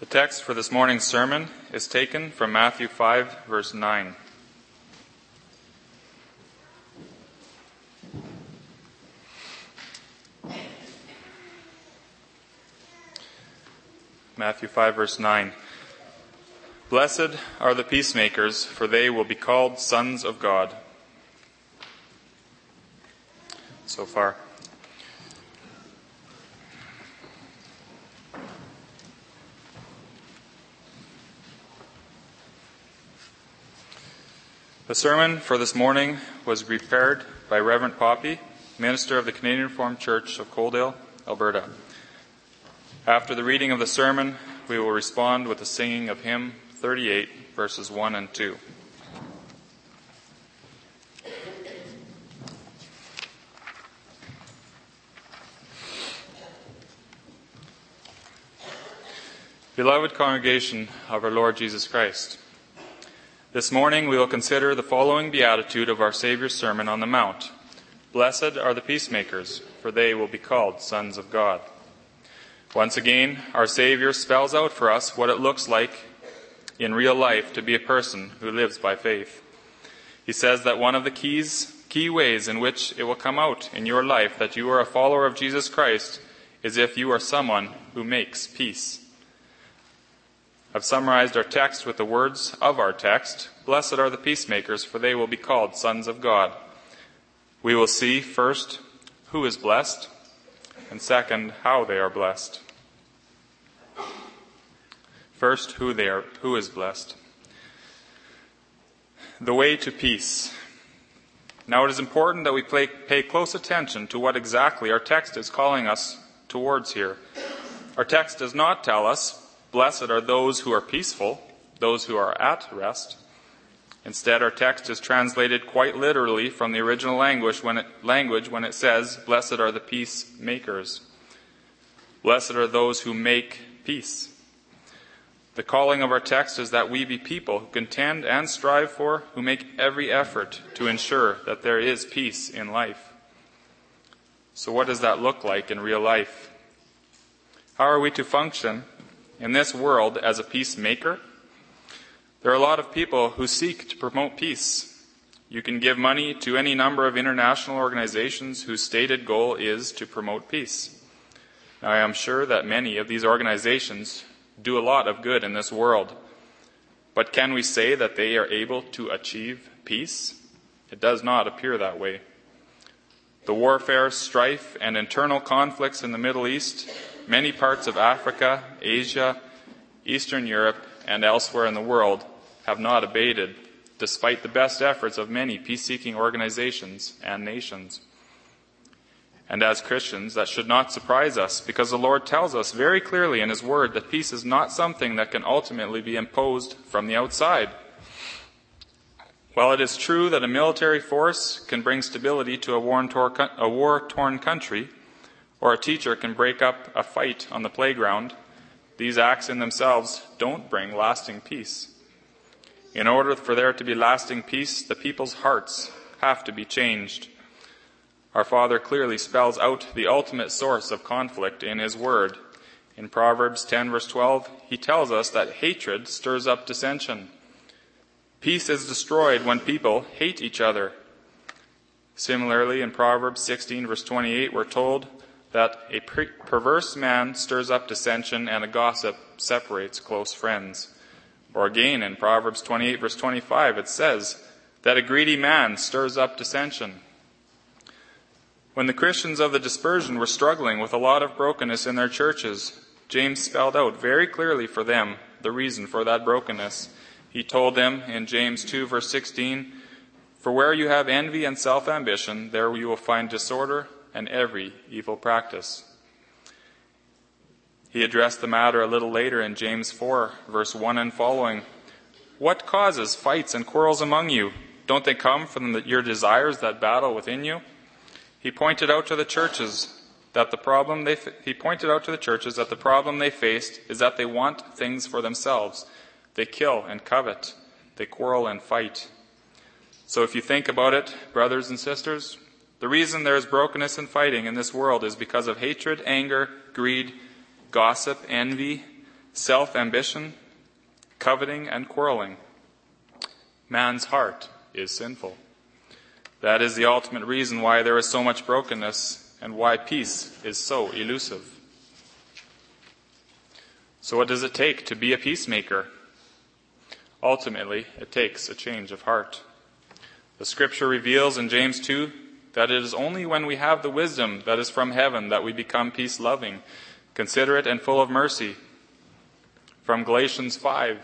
The text for this morning's sermon is taken from Matthew 5, verse 9. Matthew 5, verse 9. Blessed are the peacemakers, for they will be called sons of God. So far. The sermon for this morning was prepared by Reverend Poppy, minister of the Canadian Reformed Church of Coaldale, Alberta. After the reading of the sermon, we will respond with the singing of hymn 38, verses 1 and 2. Beloved congregation of our Lord Jesus Christ, this morning we will consider the following beatitude of our Savior's Sermon on the Mount. Blessed are the peacemakers, for they will be called sons of God. Once again, our Savior spells out for us what it looks like in real life to be a person who lives by faith. He says that one of the keys, key ways in which it will come out in your life that you are a follower of Jesus Christ is if you are someone who makes peace. I've summarized our text with the words of our text Blessed are the peacemakers, for they will be called sons of God. We will see first who is blessed, and second, how they are blessed. First, who they are, who is blessed. The way to peace. Now it is important that we pay, pay close attention to what exactly our text is calling us towards here. Our text does not tell us Blessed are those who are peaceful, those who are at rest. Instead, our text is translated quite literally from the original language when it, language when it says, Blessed are the peacemakers. Blessed are those who make peace. The calling of our text is that we be people who contend and strive for, who make every effort to ensure that there is peace in life. So, what does that look like in real life? How are we to function in this world as a peacemaker. There are a lot of people who seek to promote peace. You can give money to any number of international organizations whose stated goal is to promote peace. Now, I am sure that many of these organizations do a lot of good in this world. But can we say that they are able to achieve peace? It does not appear that way. The warfare, strife, and internal conflicts in the Middle East many parts of Africa, Asia, Eastern Europe, and elsewhere in the world have not abated, despite the best efforts of many peace seeking organizations and nations. And as Christians, that should not surprise us because the Lord tells us very clearly in His Word that peace is not something that can ultimately be imposed from the outside. While it is true that a military force can bring stability to a war-torn country, or a teacher can break up a fight on the playground, these acts in themselves don't bring lasting peace. In order for there to be lasting peace, the people's hearts have to be changed. Our Father clearly spells out the ultimate source of conflict in His Word. In Proverbs 10 verse 12, He tells us that hatred stirs up dissension. Peace is destroyed when people hate each other. Similarly, in Proverbs 16 verse 28, we're told that a perverse man stirs up dissension and a gossip separates close friends. Or again, in Proverbs 28 verse 25, it says that a greedy man stirs up dissension. When the Christians of the dispersion were struggling with a lot of brokenness in their churches, James spelled out very clearly for them the reason for that brokenness. He told them in James 2 verse 16, For where you have envy and self-ambition, there you will find disorder and every evil practice. He addressed the matter a little later in James 4, verse 1 and following. What causes fights and quarrels among you? Don't they come from the, your desires that battle within you? He pointed out to the churches that the problem they he pointed out to the churches that the problem they faced is that they want things for themselves. They kill and covet. They quarrel and fight. So if you think about it, brothers and sisters, the reason there is brokenness and fighting in this world is because of hatred, anger, greed, gossip, envy, self ambition, coveting, and quarreling. Man's heart is sinful. That is the ultimate reason why there is so much brokenness and why peace is so elusive. So, what does it take to be a peacemaker? Ultimately, it takes a change of heart. The scripture reveals in James 2 that it is only when we have the wisdom that is from heaven that we become peace loving, considerate, and full of mercy. From Galatians 5,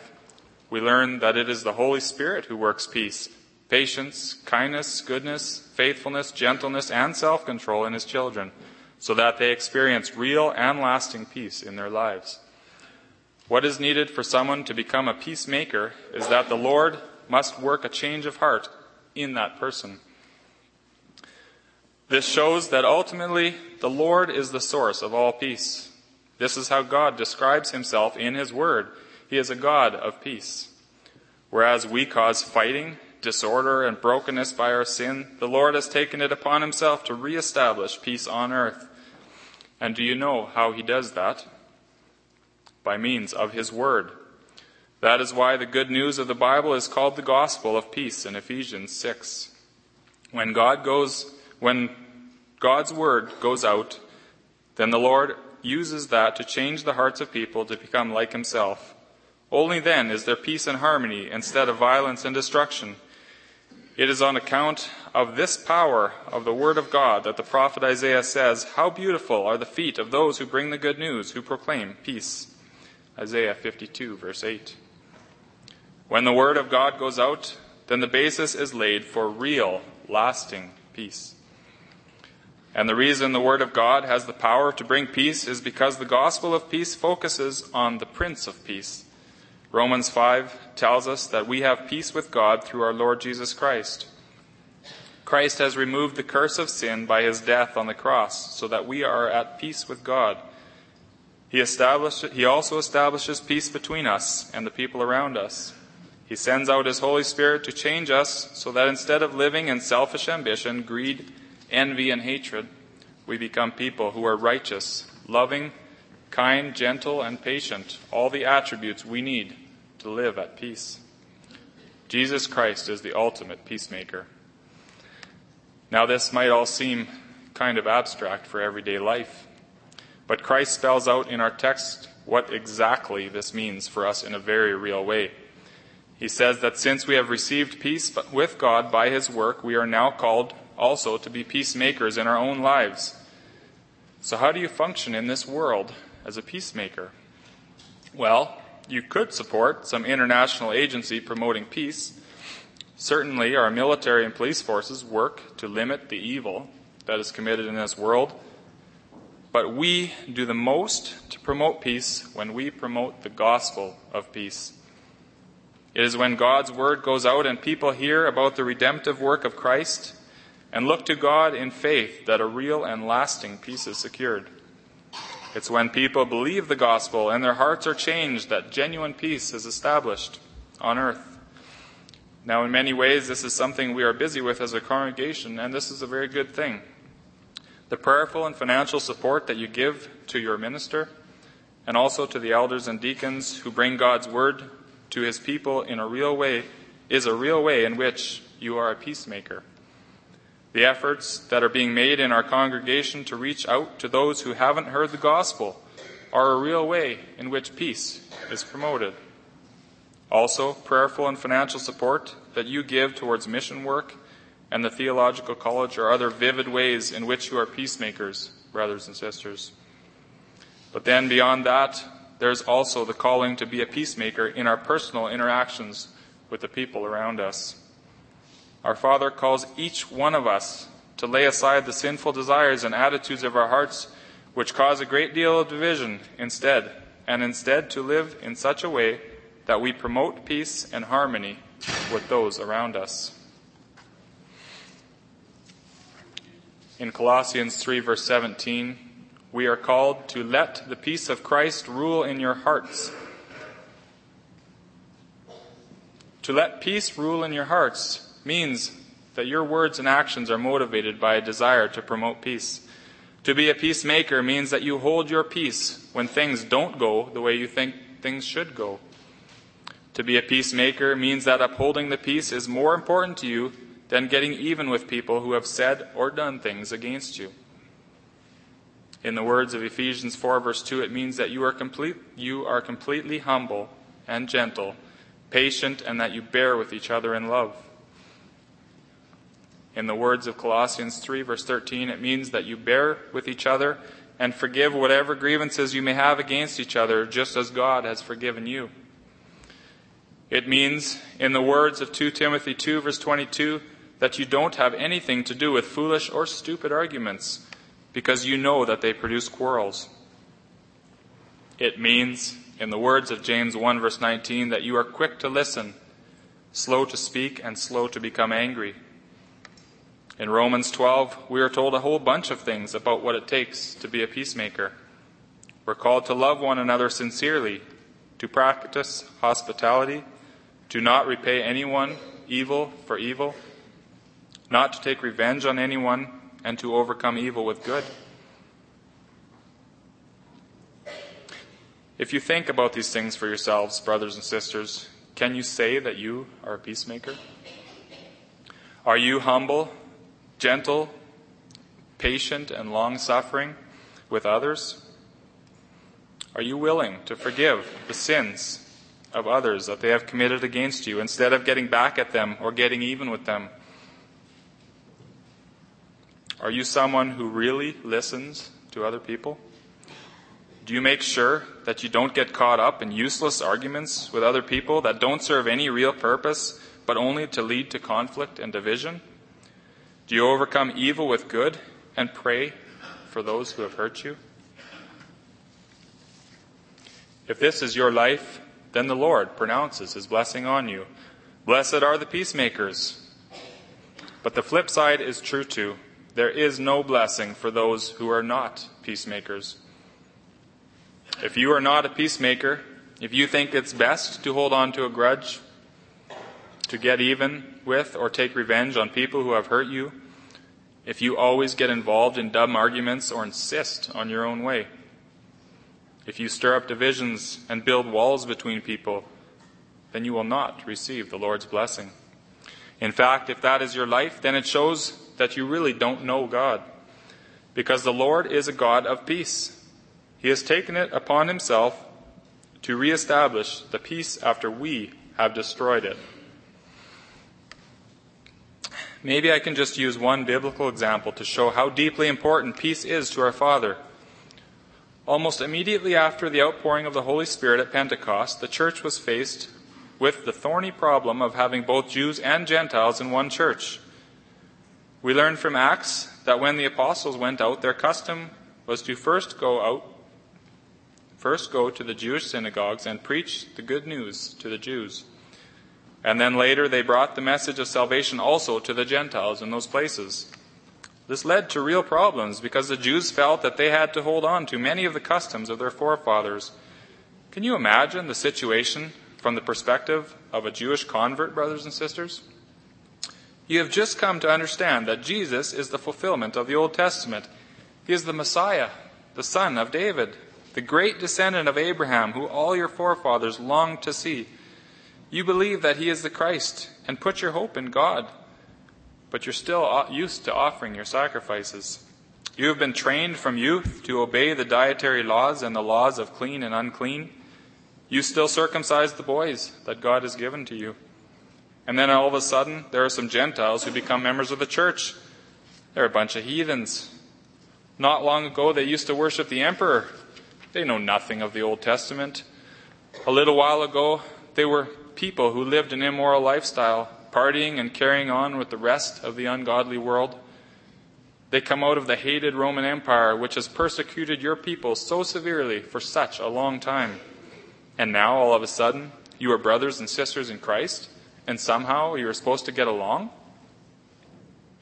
we learn that it is the Holy Spirit who works peace, patience, kindness, goodness, faithfulness, gentleness, and self control in his children, so that they experience real and lasting peace in their lives. What is needed for someone to become a peacemaker is that the Lord must work a change of heart in that person. This shows that ultimately the Lord is the source of all peace. This is how God describes himself in his word. He is a God of peace. Whereas we cause fighting, disorder, and brokenness by our sin, the Lord has taken it upon himself to reestablish peace on earth. And do you know how he does that? By means of his word. That is why the good news of the Bible is called the gospel of peace in Ephesians 6. When God goes, when God's word goes out, then the Lord uses that to change the hearts of people to become like himself. Only then is there peace and harmony instead of violence and destruction. It is on account of this power of the Word of God that the prophet Isaiah says, How beautiful are the feet of those who bring the good news, who proclaim peace. Isaiah 52, verse 8. When the Word of God goes out, then the basis is laid for real, lasting peace. And the reason the Word of God has the power to bring peace is because the gospel of peace focuses on the Prince of Peace. Romans 5 tells us that we have peace with God through our Lord Jesus Christ. Christ has removed the curse of sin by his death on the cross so that we are at peace with God. He, he also establishes peace between us and the people around us. He sends out his Holy Spirit to change us so that instead of living in selfish ambition, greed, envy, and hatred, we become people who are righteous, loving, kind, gentle, and patient, all the attributes we need to live at peace. Jesus Christ is the ultimate peacemaker. Now, this might all seem kind of abstract for everyday life, but Christ spells out in our text what exactly this means for us in a very real way. He says that since we have received peace with God by his work, we are now called also to be peacemakers in our own lives. So, how do you function in this world as a peacemaker? Well, you could support some international agency promoting peace. Certainly, our military and police forces work to limit the evil that is committed in this world. But we do the most to promote peace when we promote the gospel of peace. It is when God's word goes out and people hear about the redemptive work of Christ and look to God in faith that a real and lasting peace is secured. It's when people believe the gospel and their hearts are changed that genuine peace is established on earth. Now, in many ways, this is something we are busy with as a congregation, and this is a very good thing. The prayerful and financial support that you give to your minister, and also to the elders and deacons who bring God's word to his people in a real way, is a real way in which you are a peacemaker. The efforts that are being made in our congregation to reach out to those who haven't heard the gospel are a real way in which peace is promoted. Also, prayerful and financial support that you give towards mission work and the theological college are other vivid ways in which you are peacemakers, brothers and sisters. But then beyond that, there's also the calling to be a peacemaker in our personal interactions with the people around us. Our Father calls each one of us to lay aside the sinful desires and attitudes of our hearts, which cause a great deal of division, instead, and instead to live in such a way that we promote peace and harmony with those around us. In Colossians 3, verse 17, we are called to let the peace of Christ rule in your hearts. To let peace rule in your hearts means that your words and actions are motivated by a desire to promote peace. To be a peacemaker means that you hold your peace when things don't go the way you think things should go. To be a peacemaker means that upholding the peace is more important to you than getting even with people who have said or done things against you. In the words of Ephesians 4 verse 2, it means that you are complete, you are completely humble and gentle, patient, and that you bear with each other in love. In the words of Colossians 3 verse 13, it means that you bear with each other and forgive whatever grievances you may have against each other, just as God has forgiven you. It means, in the words of 2 Timothy 2 verse 22, that you don't have anything to do with foolish or stupid arguments, because you know that they produce quarrels. It means, in the words of James 1 verse 19, that you are quick to listen, slow to speak, and slow to become angry. In Romans 12, we are told a whole bunch of things about what it takes to be a peacemaker. We're called to love one another sincerely, to practice hospitality, to not repay anyone evil for evil, not to take revenge on anyone, and to overcome evil with good. If you think about these things for yourselves, brothers and sisters, can you say that you are a peacemaker? Are you humble gentle, patient, and long suffering with others? Are you willing to forgive the sins of others that they have committed against you instead of getting back at them or getting even with them? Are you someone who really listens to other people? Do you make sure that you don't get caught up in useless arguments with other people that don't serve any real purpose but only to lead to conflict and division? Do you overcome evil with good and pray for those who have hurt you? If this is your life, then the Lord pronounces his blessing on you. Blessed are the peacemakers. But the flip side is true too. There is no blessing for those who are not peacemakers. If you are not a peacemaker, if you think it's best to hold on to a grudge, to get even with or take revenge on people who have hurt you, if you always get involved in dumb arguments or insist on your own way, if you stir up divisions and build walls between people, then you will not receive the Lord's blessing. In fact, if that is your life, then it shows that you really don't know God. Because the Lord is a God of peace. He has taken it upon himself to reestablish the peace after we have destroyed it. Maybe I can just use one biblical example to show how deeply important peace is to our Father. Almost immediately after the outpouring of the Holy Spirit at Pentecost, the church was faced with the thorny problem of having both Jews and Gentiles in one church. We learn from Acts that when the apostles went out, their custom was to first go out, first go to the Jewish synagogues and preach the good news to the Jews. And then later they brought the message of salvation also to the Gentiles in those places. This led to real problems because the Jews felt that they had to hold on to many of the customs of their forefathers. Can you imagine the situation from the perspective of a Jewish convert, brothers and sisters? You have just come to understand that Jesus is the fulfillment of the Old Testament. He is the Messiah, the son of David, the great descendant of Abraham, who all your forefathers longed to see. You believe that He is the Christ and put your hope in God, but you're still used to offering your sacrifices. You have been trained from youth to obey the dietary laws and the laws of clean and unclean. You still circumcise the boys that God has given to you. And then all of a sudden, there are some Gentiles who become members of the church. They're a bunch of heathens. Not long ago, they used to worship the emperor. They know nothing of the Old Testament. A little while ago, they were people who lived an immoral lifestyle, partying and carrying on with the rest of the ungodly world. They come out of the hated Roman Empire, which has persecuted your people so severely for such a long time. And now, all of a sudden, you are brothers and sisters in Christ, and somehow you are supposed to get along?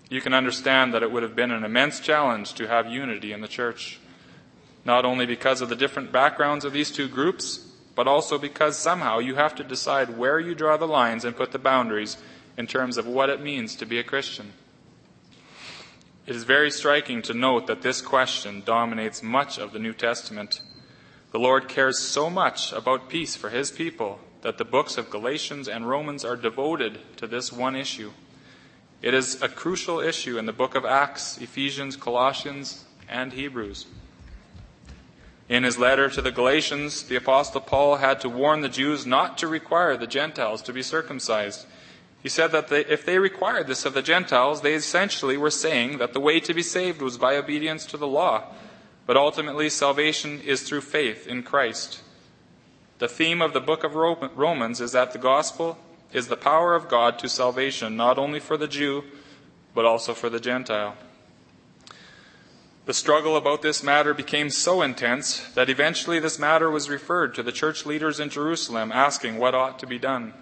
You can understand that it would have been an immense challenge to have unity in the church, not only because of the different backgrounds of these two groups, but also because somehow you have to decide where you draw the lines and put the boundaries in terms of what it means to be a Christian. It is very striking to note that this question dominates much of the New Testament. The Lord cares so much about peace for his people that the books of Galatians and Romans are devoted to this one issue. It is a crucial issue in the book of Acts, Ephesians, Colossians, and Hebrews. In his letter to the Galatians, the Apostle Paul had to warn the Jews not to require the Gentiles to be circumcised. He said that they, if they required this of the Gentiles, they essentially were saying that the way to be saved was by obedience to the law. But ultimately, salvation is through faith in Christ. The theme of the book of Romans is that the gospel is the power of God to salvation, not only for the Jew, but also for the Gentile. The struggle about this matter became so intense that eventually this matter was referred to the church leaders in Jerusalem, asking what ought to be done.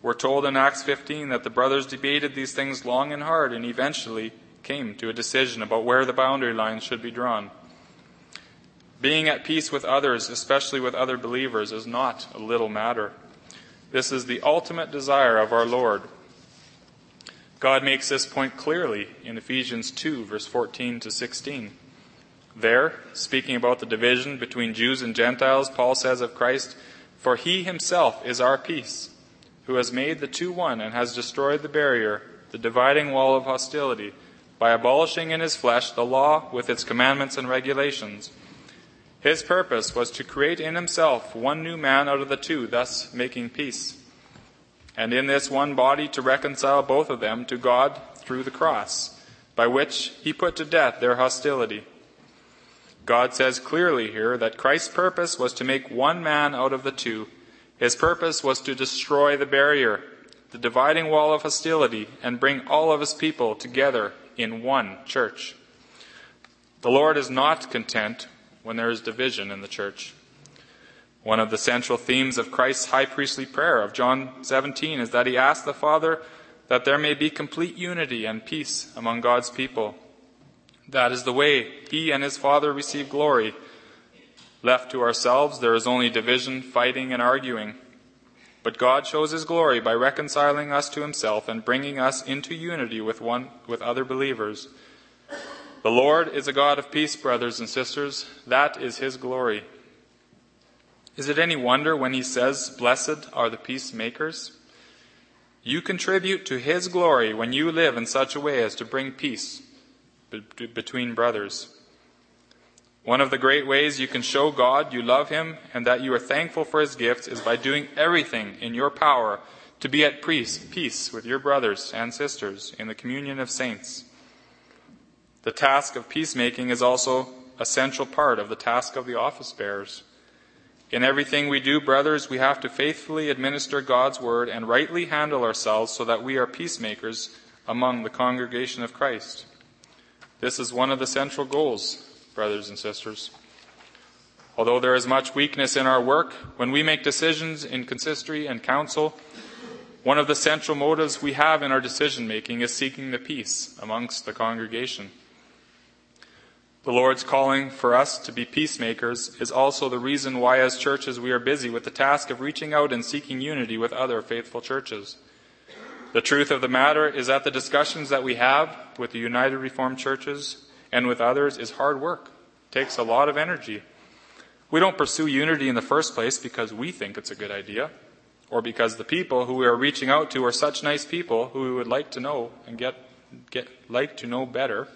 We're told in Acts 15 that the brothers debated these things long and hard and eventually came to a decision about where the boundary lines should be drawn. Being at peace with others, especially with other believers, is not a little matter. This is the ultimate desire of our Lord. God makes this point clearly in Ephesians 2, verse 14 to 16. There, speaking about the division between Jews and Gentiles, Paul says of Christ, For he himself is our peace, who has made the two one and has destroyed the barrier, the dividing wall of hostility, by abolishing in his flesh the law with its commandments and regulations. His purpose was to create in himself one new man out of the two, thus making peace and in this one body to reconcile both of them to God through the cross, by which he put to death their hostility. God says clearly here that Christ's purpose was to make one man out of the two. His purpose was to destroy the barrier, the dividing wall of hostility, and bring all of his people together in one church. The Lord is not content when there is division in the church. One of the central themes of Christ's high priestly prayer of John 17 is that he asks the Father that there may be complete unity and peace among God's people. That is the way he and his Father receive glory. Left to ourselves, there is only division, fighting, and arguing. But God shows his glory by reconciling us to himself and bringing us into unity with one with other believers. The Lord is a God of peace, brothers and sisters. That is his glory. Is it any wonder when he says, Blessed are the peacemakers? You contribute to his glory when you live in such a way as to bring peace between brothers. One of the great ways you can show God you love him and that you are thankful for his gifts is by doing everything in your power to be at peace with your brothers and sisters in the communion of saints. The task of peacemaking is also a central part of the task of the office bearers. In everything we do, brothers, we have to faithfully administer God's word and rightly handle ourselves so that we are peacemakers among the congregation of Christ. This is one of the central goals, brothers and sisters. Although there is much weakness in our work, when we make decisions in consistory and council, one of the central motives we have in our decision making is seeking the peace amongst the congregation. The Lord's calling for us to be peacemakers is also the reason why, as churches, we are busy with the task of reaching out and seeking unity with other faithful churches. The truth of the matter is that the discussions that we have with the United Reformed churches and with others is hard work. It takes a lot of energy. We don't pursue unity in the first place because we think it's a good idea or because the people who we are reaching out to are such nice people who we would like to know and get, get like to know better.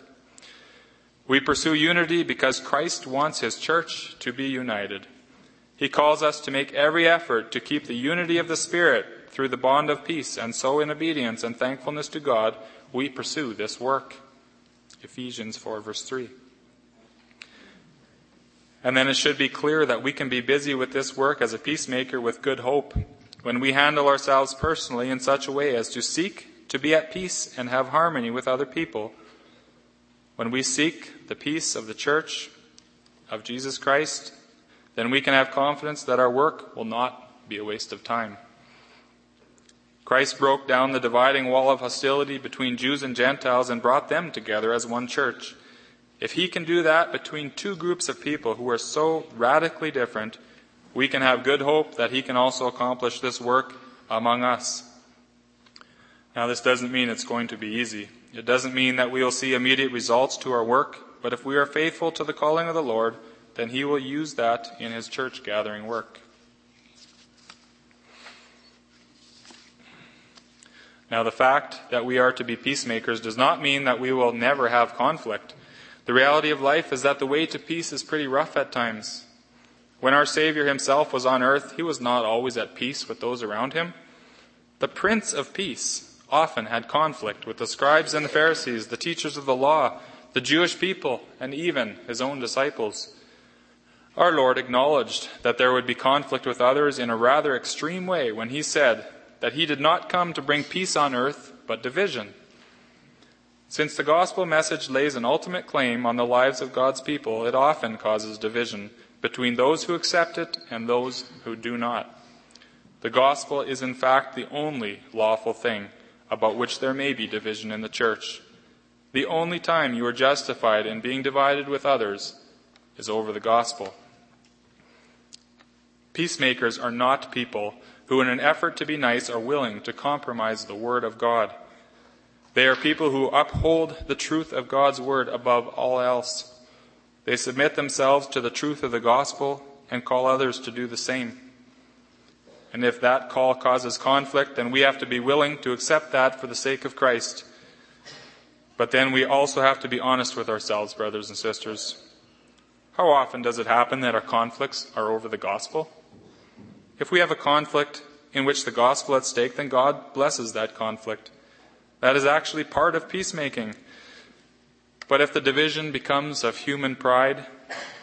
We pursue unity because Christ wants his church to be united. He calls us to make every effort to keep the unity of the Spirit through the bond of peace, and so in obedience and thankfulness to God, we pursue this work. Ephesians 4, verse 3. And then it should be clear that we can be busy with this work as a peacemaker with good hope when we handle ourselves personally in such a way as to seek to be at peace and have harmony with other people when we seek the peace of the church of Jesus Christ, then we can have confidence that our work will not be a waste of time. Christ broke down the dividing wall of hostility between Jews and Gentiles and brought them together as one church. If he can do that between two groups of people who are so radically different, we can have good hope that he can also accomplish this work among us. Now, this doesn't mean it's going to be easy. It doesn't mean that we will see immediate results to our work, but if we are faithful to the calling of the Lord, then he will use that in his church gathering work. Now, the fact that we are to be peacemakers does not mean that we will never have conflict. The reality of life is that the way to peace is pretty rough at times. When our Savior himself was on earth, he was not always at peace with those around him. The Prince of Peace often had conflict with the scribes and the Pharisees, the teachers of the law, the Jewish people, and even his own disciples. Our Lord acknowledged that there would be conflict with others in a rather extreme way when he said that he did not come to bring peace on earth, but division. Since the gospel message lays an ultimate claim on the lives of God's people, it often causes division between those who accept it and those who do not. The gospel is, in fact, the only lawful thing about which there may be division in the church. The only time you are justified in being divided with others is over the gospel. Peacemakers are not people who, in an effort to be nice, are willing to compromise the Word of God. They are people who uphold the truth of God's Word above all else. They submit themselves to the truth of the gospel and call others to do the same. And if that call causes conflict, then we have to be willing to accept that for the sake of Christ. But then we also have to be honest with ourselves, brothers and sisters. How often does it happen that our conflicts are over the gospel? If we have a conflict in which the gospel at stake, then God blesses that conflict. That is actually part of peacemaking. But if the division becomes of human pride,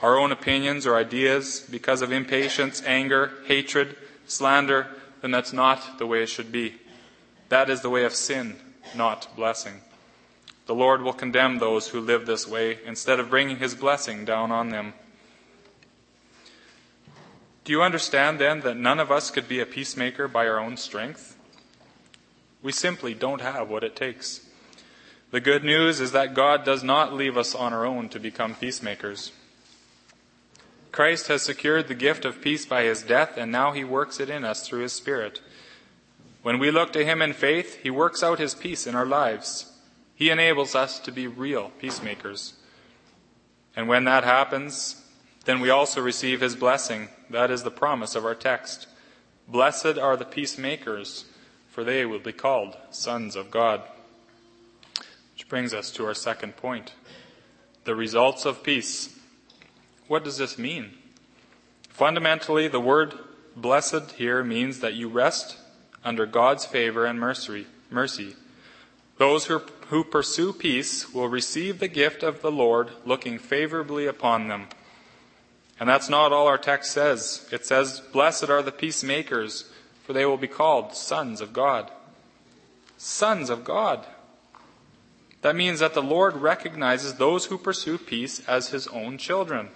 our own opinions or ideas, because of impatience, anger, hatred, slander, then that's not the way it should be. That is the way of sin, not blessing. The Lord will condemn those who live this way instead of bringing his blessing down on them. Do you understand then that none of us could be a peacemaker by our own strength? We simply don't have what it takes. The good news is that God does not leave us on our own to become peacemakers. Christ has secured the gift of peace by his death, and now he works it in us through his Spirit. When we look to him in faith, he works out his peace in our lives. He enables us to be real peacemakers. And when that happens, then we also receive his blessing. That is the promise of our text. Blessed are the peacemakers, for they will be called sons of God. Which brings us to our second point the results of peace. What does this mean? Fundamentally, the word blessed here means that you rest under God's favor and mercy. mercy. Those who, who pursue peace will receive the gift of the Lord looking favorably upon them. And that's not all our text says. It says, Blessed are the peacemakers, for they will be called sons of God. Sons of God. That means that the Lord recognizes those who pursue peace as his own children.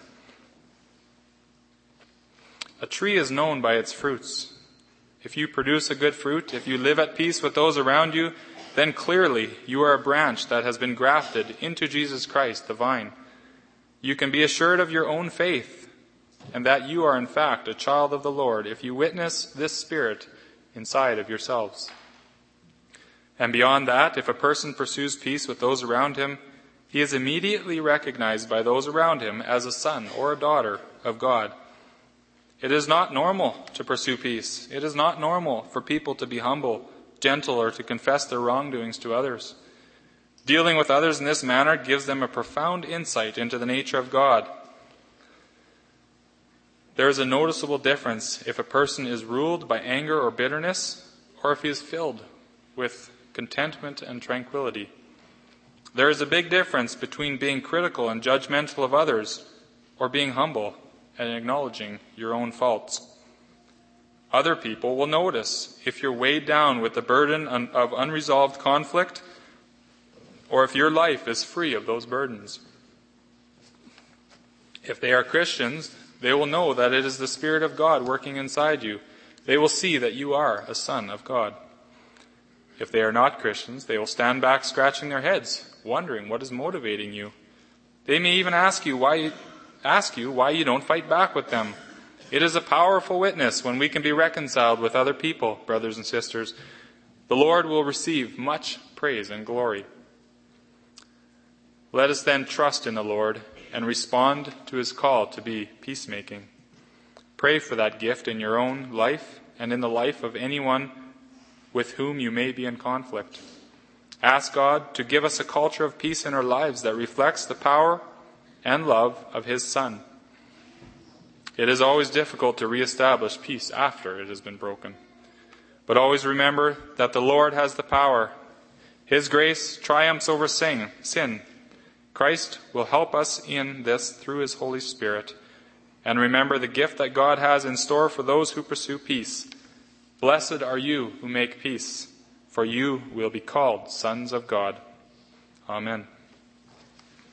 A tree is known by its fruits. If you produce a good fruit, if you live at peace with those around you, then clearly you are a branch that has been grafted into Jesus Christ, the vine. You can be assured of your own faith and that you are in fact a child of the Lord if you witness this Spirit inside of yourselves. And beyond that, if a person pursues peace with those around him, he is immediately recognized by those around him as a son or a daughter of God. It is not normal to pursue peace. It is not normal for people to be humble, gentle, or to confess their wrongdoings to others. Dealing with others in this manner gives them a profound insight into the nature of God. There is a noticeable difference if a person is ruled by anger or bitterness, or if he is filled with contentment, and tranquility. There is a big difference between being critical and judgmental of others or being humble and acknowledging your own faults. Other people will notice if you're weighed down with the burden of unresolved conflict or if your life is free of those burdens. If they are Christians, they will know that it is the Spirit of God working inside you. They will see that you are a son of God. If they are not Christians, they will stand back scratching their heads, wondering what is motivating you. They may even ask you why ask you why you don't fight back with them. It is a powerful witness when we can be reconciled with other people, brothers and sisters. The Lord will receive much praise and glory. Let us then trust in the Lord and respond to his call to be peacemaking. Pray for that gift in your own life and in the life of anyone with whom you may be in conflict. Ask God to give us a culture of peace in our lives that reflects the power and love of His Son. It is always difficult to reestablish peace after it has been broken. But always remember that the Lord has the power. His grace triumphs over sin. Christ will help us in this through His Holy Spirit. And remember the gift that God has in store for those who pursue peace. Blessed are you who make peace, for you will be called sons of God. Amen.